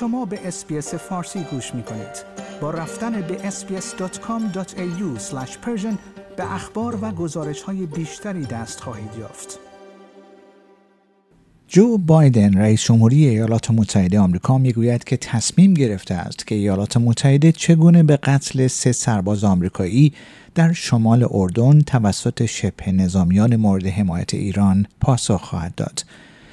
شما به اسپیس فارسی گوش می کنید. با رفتن به sbs.com.au به اخبار و گزارش های بیشتری دست خواهید یافت. جو بایدن رئیس جمهوری ایالات متحده آمریکا می‌گوید که تصمیم گرفته است که ایالات متحده چگونه به قتل سه سرباز آمریکایی در شمال اردن توسط شبه نظامیان مورد حمایت ایران پاسخ خواهد داد.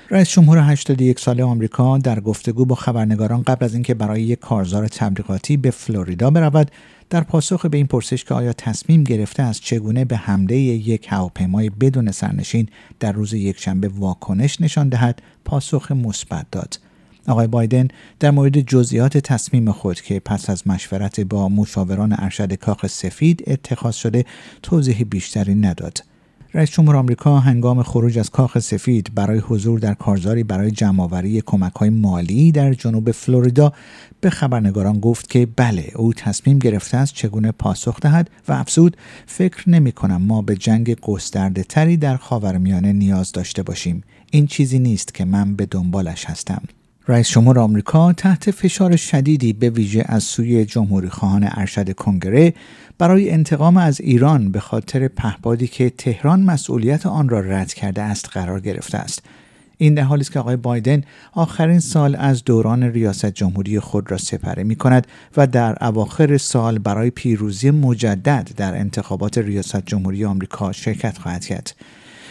رئیس جمهور 81 ساله آمریکا در گفتگو با خبرنگاران قبل از اینکه برای یک کارزار تبلیغاتی به فلوریدا برود در پاسخ به این پرسش که آیا تصمیم گرفته است چگونه به حمله یک هواپیمای بدون سرنشین در روز یکشنبه واکنش نشان دهد پاسخ مثبت داد. آقای بایدن در مورد جزئیات تصمیم خود که پس از مشورت با مشاوران ارشد کاخ سفید اتخاذ شده توضیح بیشتری نداد. رئیس جمهور آمریکا هنگام خروج از کاخ سفید برای حضور در کارزاری برای جمعآوری های مالی در جنوب فلوریدا به خبرنگاران گفت که بله او تصمیم گرفته است چگونه پاسخ دهد و افزود فکر نمی کنم ما به جنگ گسترده تری در خاورمیانه نیاز داشته باشیم. این چیزی نیست که من به دنبالش هستم. رئیس جمهور آمریکا تحت فشار شدیدی به ویژه از سوی جمهوری خواهان ارشد کنگره برای انتقام از ایران به خاطر پهپادی که تهران مسئولیت آن را رد کرده است قرار گرفته است این در حالی است که آقای بایدن آخرین سال از دوران ریاست جمهوری خود را سپره می کند و در اواخر سال برای پیروزی مجدد در انتخابات ریاست جمهوری آمریکا شرکت خواهد کرد.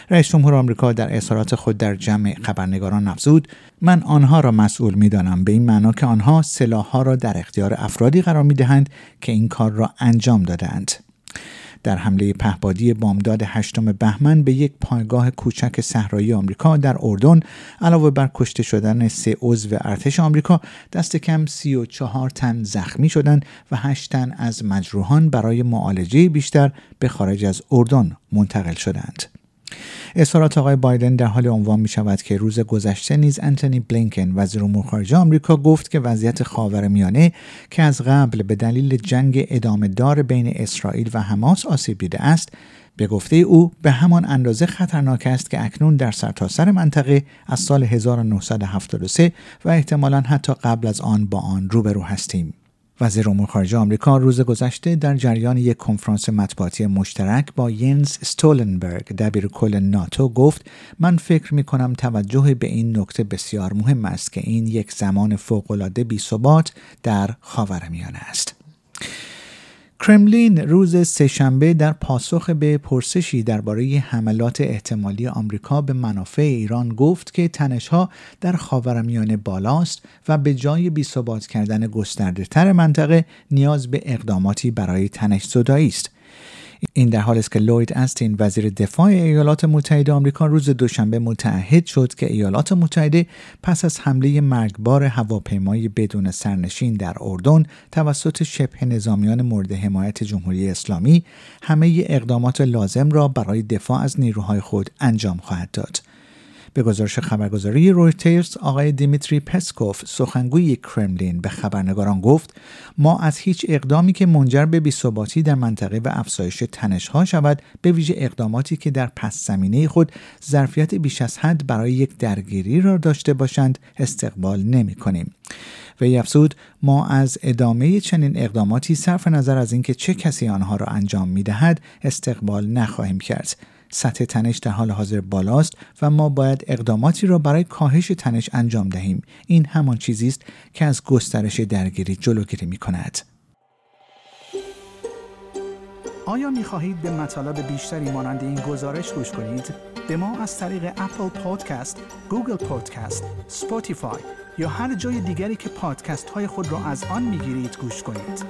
رئیس جمهور آمریکا در اظهارات خود در جمع خبرنگاران افزود من آنها را مسئول می دانم به این معنا که آنها سلاحها را در اختیار افرادی قرار می دهند که این کار را انجام دادند. در حمله پهبادی بامداد هشتم بهمن به یک پایگاه کوچک صحرایی آمریکا در اردن علاوه بر کشته شدن سه عضو ارتش آمریکا دست کم 34 تن زخمی شدند و 8 تن از مجروحان برای معالجه بیشتر به خارج از اردن منتقل شدند. اظهارات آقای بایدن در حال عنوان می شود که روز گذشته نیز انتونی بلینکن وزیر امور خارجه آمریکا گفت که وضعیت خاورمیانه که از قبل به دلیل جنگ ادامه دار بین اسرائیل و حماس آسیب دیده است به گفته او به همان اندازه خطرناک است که اکنون در سرتاسر سر منطقه از سال 1973 و احتمالا حتی قبل از آن با آن روبرو هستیم. وزیر امور خارجه آمریکا روز گذشته در جریان یک کنفرانس مطبوعاتی مشترک با ینز استولنبرگ دبیر کل ناتو گفت من فکر می کنم توجه به این نکته بسیار مهم است که این یک زمان فوقالعاده بیثبات در خاورمیانه است. کرملین روز سهشنبه در پاسخ به پرسشی درباره حملات احتمالی آمریکا به منافع ایران گفت که تنشها در خاورمیانه بالاست و به جای بیثبات کردن گسترده تر منطقه نیاز به اقداماتی برای تنش زدایی است. این در حالی است که لوید استین وزیر دفاع ایالات متحده آمریکا روز دوشنبه متعهد شد که ایالات متحده پس از حمله مرگبار هواپیمای بدون سرنشین در اردن توسط شبه نظامیان مورد حمایت جمهوری اسلامی همه اقدامات لازم را برای دفاع از نیروهای خود انجام خواهد داد. به گزارش خبرگزاری رویترز آقای دیمیتری پسکوف سخنگوی کرملین به خبرنگاران گفت ما از هیچ اقدامی که منجر به بیثباتی در منطقه و افزایش تنشها شود به ویژه اقداماتی که در پس زمینه خود ظرفیت بیش از حد برای یک درگیری را داشته باشند استقبال نمی کنیم. و افزود ما از ادامه چنین اقداماتی صرف نظر از اینکه چه کسی آنها را انجام می دهد استقبال نخواهیم کرد سطح تنش در حال حاضر بالاست و ما باید اقداماتی را برای کاهش تنش انجام دهیم این همان چیزی است که از گسترش درگیری جلوگیری می کند. آیا می خواهید به مطالب بیشتری مانند این گزارش گوش کنید؟ به ما از طریق Apple Podcasts، Google Podcasts، Spotify یا هر جای دیگری که پادکست های خود را از آن می گیرید گوش کنید.